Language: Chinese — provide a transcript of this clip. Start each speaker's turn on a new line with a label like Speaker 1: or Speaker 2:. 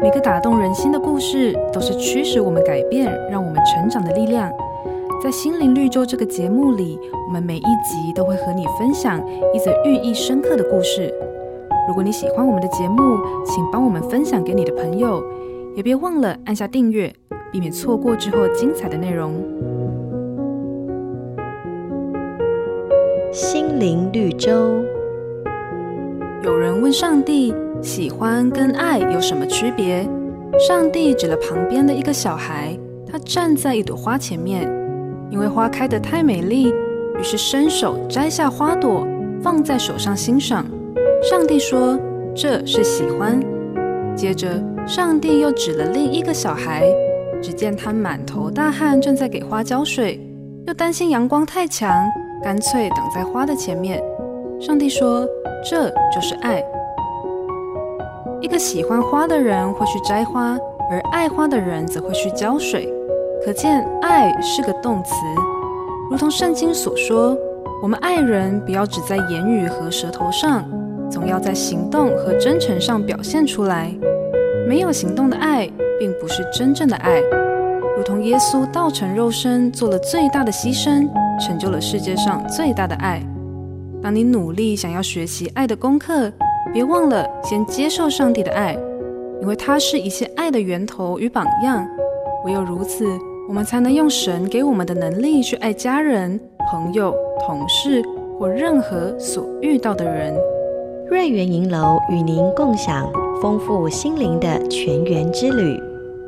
Speaker 1: 每个打动人心的故事，都是驱使我们改变、让我们成长的力量。在心灵绿洲这个节目里，我们每一集都会和你分享一则寓意深刻的故事。如果你喜欢我们的节目，请帮我们分享给你的朋友，也别忘了按下订阅，避免错过之后精彩的内容。
Speaker 2: 心灵绿洲。
Speaker 1: 有人问上帝，喜欢跟爱有什么区别？上帝指了旁边的一个小孩，他站在一朵花前面。因为花开得太美丽，于是伸手摘下花朵，放在手上欣赏。上帝说：“这是喜欢。”接着，上帝又指了另一个小孩，只见他满头大汗，正在给花浇水，又担心阳光太强，干脆挡在花的前面。上帝说：“这就是爱。”一个喜欢花的人会去摘花，而爱花的人则会去浇水。可见，爱是个动词，如同圣经所说，我们爱人不要只在言语和舌头上，总要在行动和真诚上表现出来。没有行动的爱，并不是真正的爱。如同耶稣道成肉身，做了最大的牺牲，成就了世界上最大的爱。当你努力想要学习爱的功课，别忘了先接受上帝的爱，因为它是一切爱的源头与榜样。唯有如此，我们才能用神给我们的能力去爱家人、朋友、同事或任何所遇到的人。
Speaker 2: 瑞园银楼与您共享丰富心灵的全员之旅。